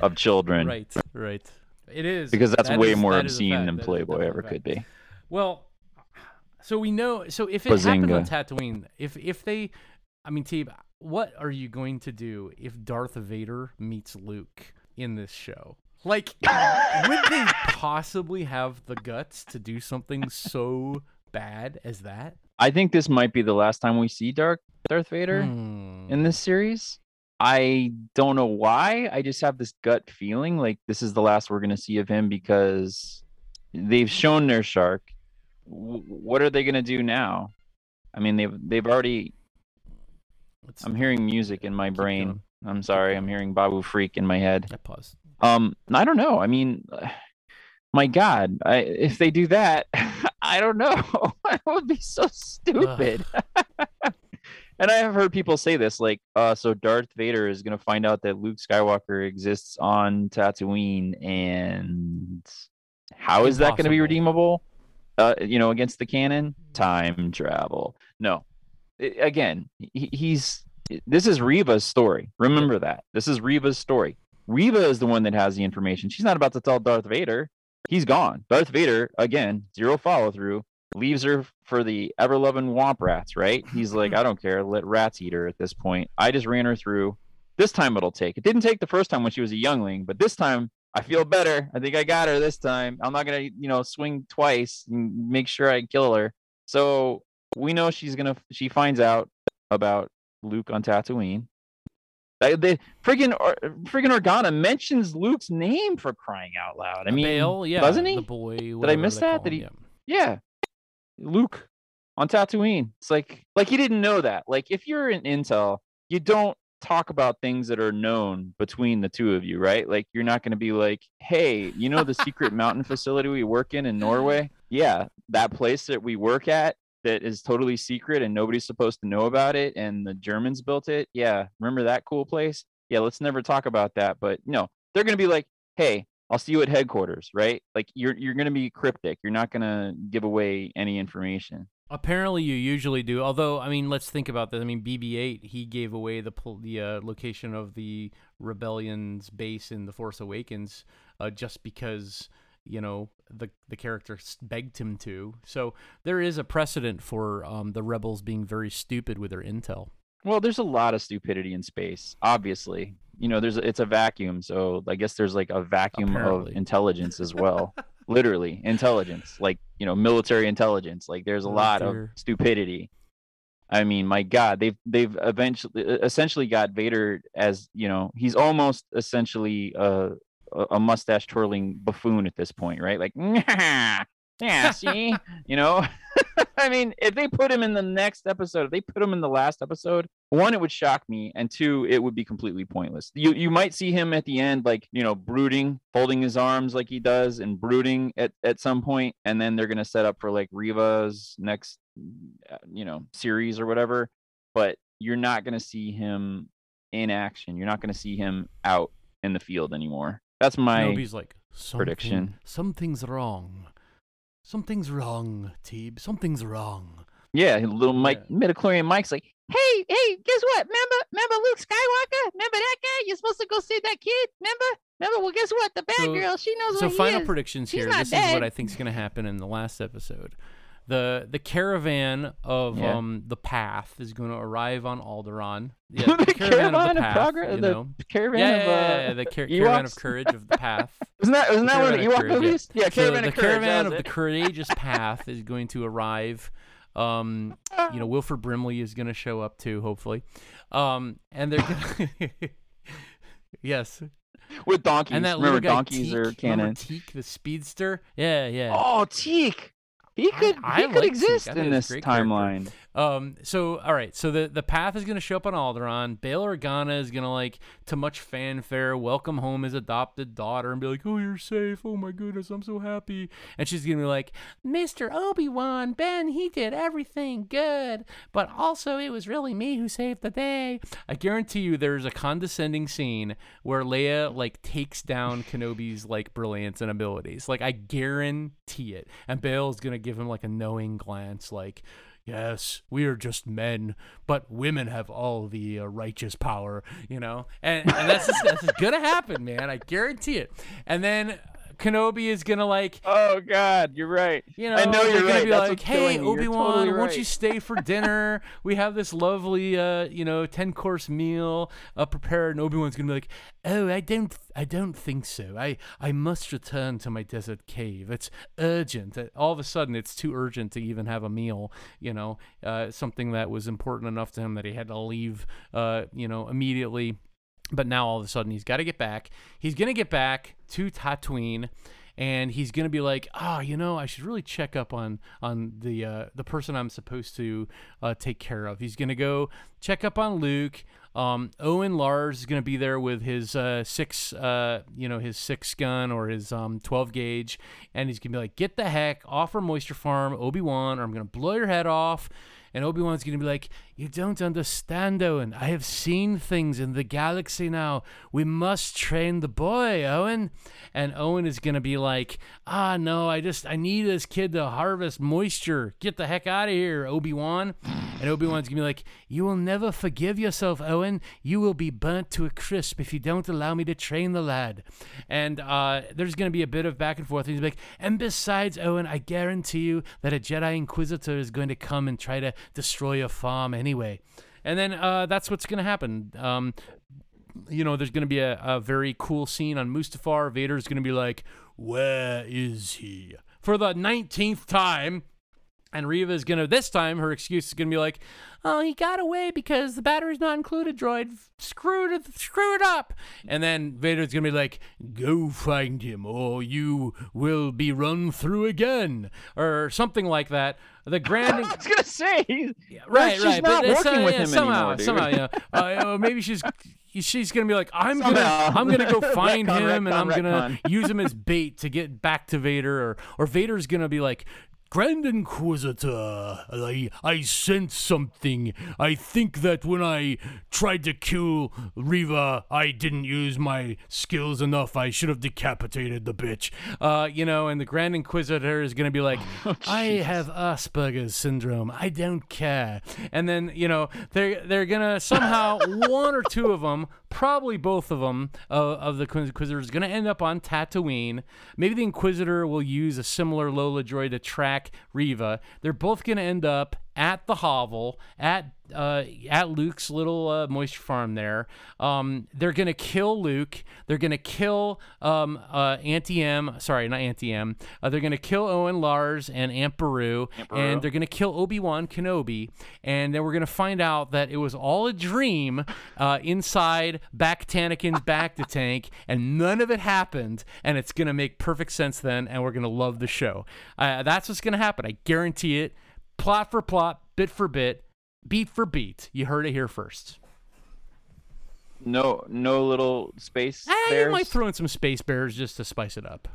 of children. Right, right. It is because that's That way is- more that obscene than That Playboy ever could be. Well, so we know. So if it happens on Bazinga. Tatooine, if if they, I mean, Teeb, what are you going to do if Darth Vader meets Luke in this show? Like, would they possibly have the guts to do something so bad as that? I think this might be the last time we see Dark Darth Vader Hmm. in this series. I don't know why. I just have this gut feeling like this is the last we're going to see of him because they've shown their shark. W- what are they going to do now? I mean, they've they've already. Let's- I'm hearing music in my brain. going. I'm sorry. I'm hearing Babu Frik in my head. I paused. Um, I don't know. I mean, my God, I, if they do that, [laughs] I don't know. [laughs] it would be so stupid. [laughs] and I have heard people say this, like, uh, so Darth Vader is gonna find out that Luke Skywalker exists on Tatooine, and how is that gonna be redeemable? Uh, you know, against the canon, time travel. No, I- again, he, he's this is Reva's story. Remember that. This is Reva's story. Reva is the one that has the information. She's not about to tell Darth Vader. He's gone. Darth Vader, again, zero follow through, leaves her for the ever loving womp rats, right? He's like, hmm. I don't care. Let rats eat her at this point. I just ran her through. This time it'll take. It didn't take the first time when she was a youngling, but this time I feel better. I think I got her this time. I'm not going to, you know, swing twice and make sure I kill her. So we know she's going to, she finds out about Luke on Tatooine. They, they friggin' Or- friggin' Organa mentions Luke's name for crying out loud. I mean, Bail, yeah, doesn't he? The boy. Did I miss that? Did he? yeah. Yeah, Luke on Tatooine. It's like like he didn't know that. Like if you're in Intel, you don't talk about things that are known between the two of you, right? Like you're not going to be like, "Hey, you know the secret [laughs] mountain facility we work in in Norway? Yeah, that place that we work at that is totally secret and nobody's supposed to know about it and the Germans built it. Yeah, remember that cool place? Yeah, let's never talk about that, but no, they're going to be like, "Hey, I'll see you at headquarters, right? Like you're you're gonna be cryptic. You're not gonna give away any information. Apparently, you usually do. Although, I mean, let's think about this. I mean, BB-8 he gave away the the uh, location of the rebellion's base in the Force Awakens, uh, just because you know the the character begged him to. So there is a precedent for um, the rebels being very stupid with their intel. Well, there's a lot of stupidity in space. Obviously, you know, there's a, it's a vacuum, so I guess there's like a vacuum Apparently. of intelligence as well. [laughs] Literally, intelligence, like you know, military intelligence. Like there's a Right lot of stupidity. I mean, my God, they've they've eventually essentially got Vader as you know, he's almost essentially a a mustache twirling buffoon at this point, right? Like, [laughs] yeah, [laughs] see, you know. [laughs] I mean, if they put him in the next episode, if they put him in the last episode, one, it would shock me, and two, it would be completely pointless. You you might see him at the end, like you know, brooding, folding his arms like he does, and brooding at at some point, and then they're gonna set up for like Reva's next, you know, series or whatever. But you're not gonna see him in action. You're not gonna see him out in the field anymore. That's my Kenobi's like something, prediction. Something's wrong. Something's wrong, Teeb. Something's wrong. Yeah, little Mike Yeah. midichlorian Mike's like, hey, hey, guess what? Remember, remember Luke Skywalker? Remember that guy? You're supposed to go save that kid. Remember? Remember? Well, guess what? The bad So- girl, she knows So final predictions She's here. This is what. I think is going to happen in the last episode. The the caravan of Yeah. um the path is going to arrive on Alderaan. [laughs] Yeah, the caravan of of the path. progress, you the know. caravan Yeah, of yeah, yeah, uh, the car- caravan of courage of the path. [laughs] Isn't that isn't that one of the Ewok yeah. movies? Yeah, So caravan the of courage. caravan of was the courageous [laughs] path is going to arrive. Um, you know, Wilford Brimley is going to show up too, hopefully. Um, and they're gonna yes, with donkeys. and that Remember, guy donkeys Teek, are canon. Teek, the speedster. Yeah, yeah. Oh, Teek. He could I he like could exist I in this timeline. character. Um. So, all right. So the the path is gonna show up on Alderaan. Bail Organa is gonna like to much fanfare welcome home his adopted daughter and be like, "Oh, you're safe. Oh my goodness, I'm so happy." And she's gonna be like, "Mr. Obi Wan, Ben, he did everything good, but also it was really me who saved the day." I guarantee you, there's a condescending scene where Leia like takes down [laughs] Kenobi's like brilliance and abilities. Like I guarantee it. And Bail's gonna give him like a knowing glance, like. Yes, we are just men, but women have all the uh, righteous power, you know, and, and that's that's just gonna happen, man. I guarantee it. And then Kenobi is gonna like Oh God, you're right. you know, I know you're gonna right. be That's like, "Hey, killing me. You're Obi Wan, totally won't you stay for dinner? [laughs] we have this lovely, uh, you know, ten course meal uh, prepared." And Obi Wan's gonna be like, "Oh, I don't, I don't think so. I, I must return to my desert cave. It's urgent. Uh, All of a sudden, it's too urgent to even have a meal. You know, uh, something that was important enough to him that he had to leave, uh, you know, immediately." But now all of a sudden he's got to get back. He's gonna get back to Tatooine, and he's gonna be like, "Ah, you know, I should really check up on on the uh, the person I'm supposed to uh, take care of." He's gonna go check up on Luke. Um, Owen Lars is going to be there with his uh, six, uh, you know, his six gun or his um, 12 gauge, and he's going to be like, "Get the heck off our moisture farm, Obi Wan, or I'm going to blow your head off." And Obi Wan's going to be like, You don't understand, Owen. I have seen things in the galaxy now. We must train the boy, Owen. And Owen is going to be like, Ah, no, I just, I need this kid to harvest moisture. Get the heck out of here, Obi Wan. And Obi Wan's going to be like, You will never forgive yourself, Owen. You will be burnt to a crisp if you don't allow me to train the lad. And uh, there's going to be a bit of back and forth. And he's like, And besides, Owen, I guarantee you that a Jedi Inquisitor is going to come and try to destroy your farm anyway. And then uh, that's what's going to happen. Um, you know, there's going to be a, a very cool scene on Mustafar. Vader's going to be like, Where is he? For the 19th time. And Reva is going to, this time, her excuse is going to be like, Oh, he got away because the battery's not included, droid. Screwed it, screw it up. And then Vader's going to be like, Go find him, or you will be run through again. Or something like that. The grand. [laughs] I was gonna say, he's, right, she's right. not but working uh, with yeah, him somehow, anymore, dude. somehow, yeah. [laughs] Uh, maybe she's she's gonna be like, I'm Somehow. gonna I'm gonna go [laughs] find Retcon, him and I'm retcon, gonna use him as bait to get back to Vader, or or Vader's gonna be like. Grand Inquisitor, I, I sense something. I think that when I tried to kill Reva, I didn't use my skills enough. I should have decapitated the bitch. Uh, you know, and the Grand Inquisitor is going to be like, [laughs] I have Asperger's syndrome. I don't care. And then, you know, they're, they're going to somehow, [laughs] one or two of them, probably both of them, uh, of the Inquisitor, is going to end up on Tatooine. Maybe the Inquisitor will use a similar Lola droid to track Reva. They're both going to end up at the hovel at uh, at Luke's little uh, moisture farm there. Um, they're gonna kill Luke. They're gonna kill um, uh, Auntie M. Sorry, not Auntie M. Uh, they're gonna kill Owen Lars and Aunt Beru, and they're gonna kill Obi Wan Kenobi. And then we're gonna find out that it was all a dream uh, inside back Tanakin's [laughs] bacta tank, and none of it happened. And it's gonna make perfect sense then, and we're gonna love the show. Uh, that's what's gonna happen. I guarantee it plot for plot, bit for bit, beat for beat. You heard it here first. no, no little space. You bears? might throw in some space bears just to spice it up.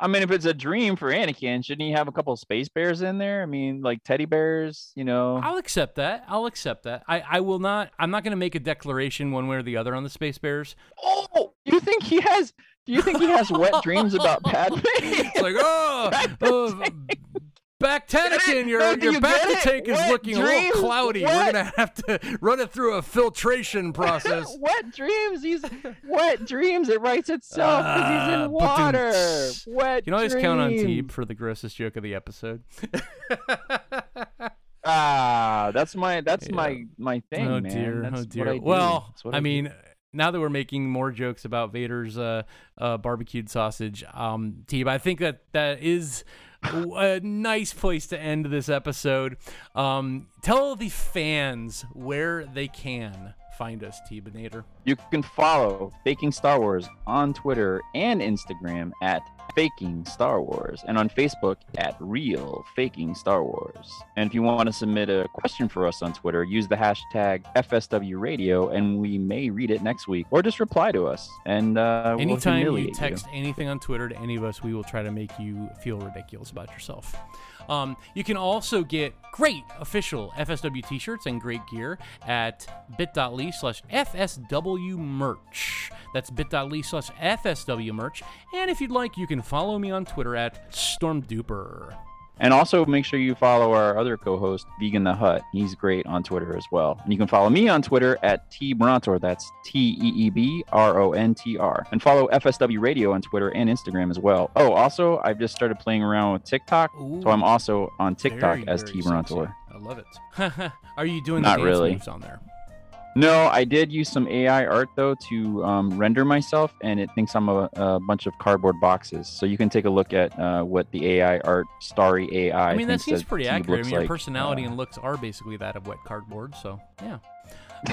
I mean, if it's a dream for Anakin, shouldn't he have a couple of space bears in there? I mean, like teddy bears, you know. I'll accept that. I'll accept that. I, I will not. I'm not going to make a declaration one way or the other on the space bears. Oh, you think he has? Do you think he has wet dreams about [laughs] Padme? It's like, oh, [laughs] uh, back Tanakin, your No, your you bacta tank is Wet looking a little cloudy. We're gonna have to run it through a filtration [laughs] process. wet dreams. He's wet dreams. It writes itself because he's Ah, in water. ba-doom-ts. Wet You can always count on dreams. Teeb for the grossest joke of the episode. [laughs] Ah, that's my that's Yeah. my my thing, oh man. dear, That's oh what dear. I well, what I do. mean, now that we're making more jokes about Vader's uh, uh, barbecued sausage, um, Teeb, I think that that is a nice place to end this episode. Um, tell the fans where they can find us, Teebinator. you can follow Faking Star Wars on Twitter and Instagram at Faking Star Wars, and on Facebook at Real Faking Star Wars. And if you want to submit a question for us on Twitter, use the hashtag FSW Radio, and we may read it next week, or just reply to us. And uh, we'll Anytime humiliate you text anything on Twitter to any of us, we will try to make you feel ridiculous about yourself. Um, you can also get great official FSW t-shirts and great gear at bit.ly slash FSW merch. That's bit.ly slash FSW merch. And if you'd like, you can follow me on Twitter at Stormduper. And also make sure you follow our other co-host, Vegan the Hut. He's great on Twitter as well. And you can follow me on Twitter at T Brontor. That's T E E B R O N T R. And follow FSW Radio on Twitter and Instagram as well. Oh, also, I've just started playing around with TikTok, so I'm also on TikTok Very, as very T. Brontor. I love it. [laughs] Are you doing Not the dance really. moves on there? No, I did use some AI art though to um, render myself, and it thinks I'm a, a bunch of cardboard boxes. So you can take a look at uh, what the AI art, Starry AI. I mean, that seems pretty accurate. I mean, your like. personality Uh, and looks are basically that of wet cardboard. So, yeah.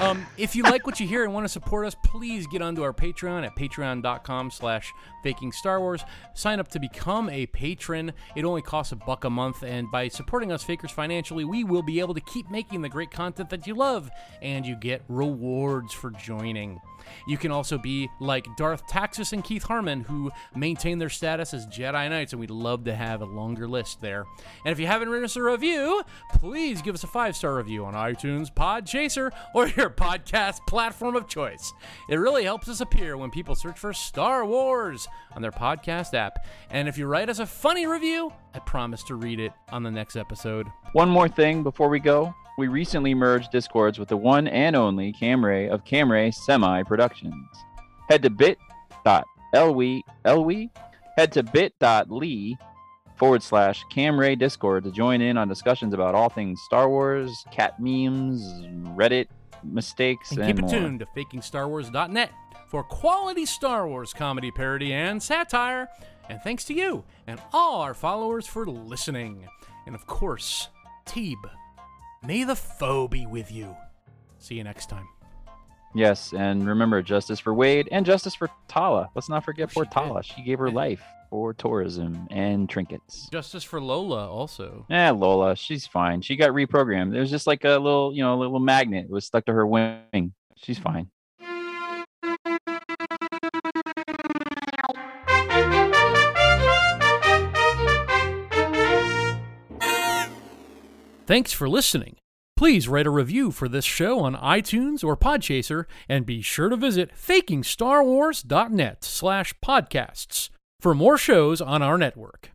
Um, if you like what you hear and want to support us, please get onto our Patreon at patreon.com slash faking Star Wars. Sign up to become a patron. It only costs a buck a month, and by supporting us fakers financially, we will be able to keep making the great content that you love, and you get rewards for joining. You can also be like Darth Taxus and Keith Harmon, who maintain their status as Jedi Knights, and we'd love to have a longer list there. And if you haven't written us a review, please give us a five star review on iTunes, Podchaser, or your podcast platform of choice. It really helps us appear when people search for Star Wars on their podcast app. And if you write us a funny review, I promise to read it on the next episode. One more thing before we go. We recently merged Discords with the one and only Camray of Camray Semi Productions. Head to bit.ly, head to bit.ly forward slash Camray Discord to join in on discussions about all things Star Wars, cat memes, Reddit mistakes, And and, keep it more. tuned to fakingstarwars.net for quality Star Wars comedy parody and satire. And thanks to you and all our followers for listening. And of course, Teeb, may the foe be with you. See you next time. Yes, and remember justice for Wade and justice for Tala. Let's not forget Oh, poor she did. Tala. She gave her Yeah. life for tourism and trinkets. Justice for Lola also. Yeah, Lola, she's fine. She got reprogrammed. It was just like a little, you know, a little magnet. It was stuck to her wing. She's fine. Thanks for listening. Please write a review for this show on iTunes or Podchaser, and be sure to visit fakingstarwars.net slash podcasts for more shows on our network.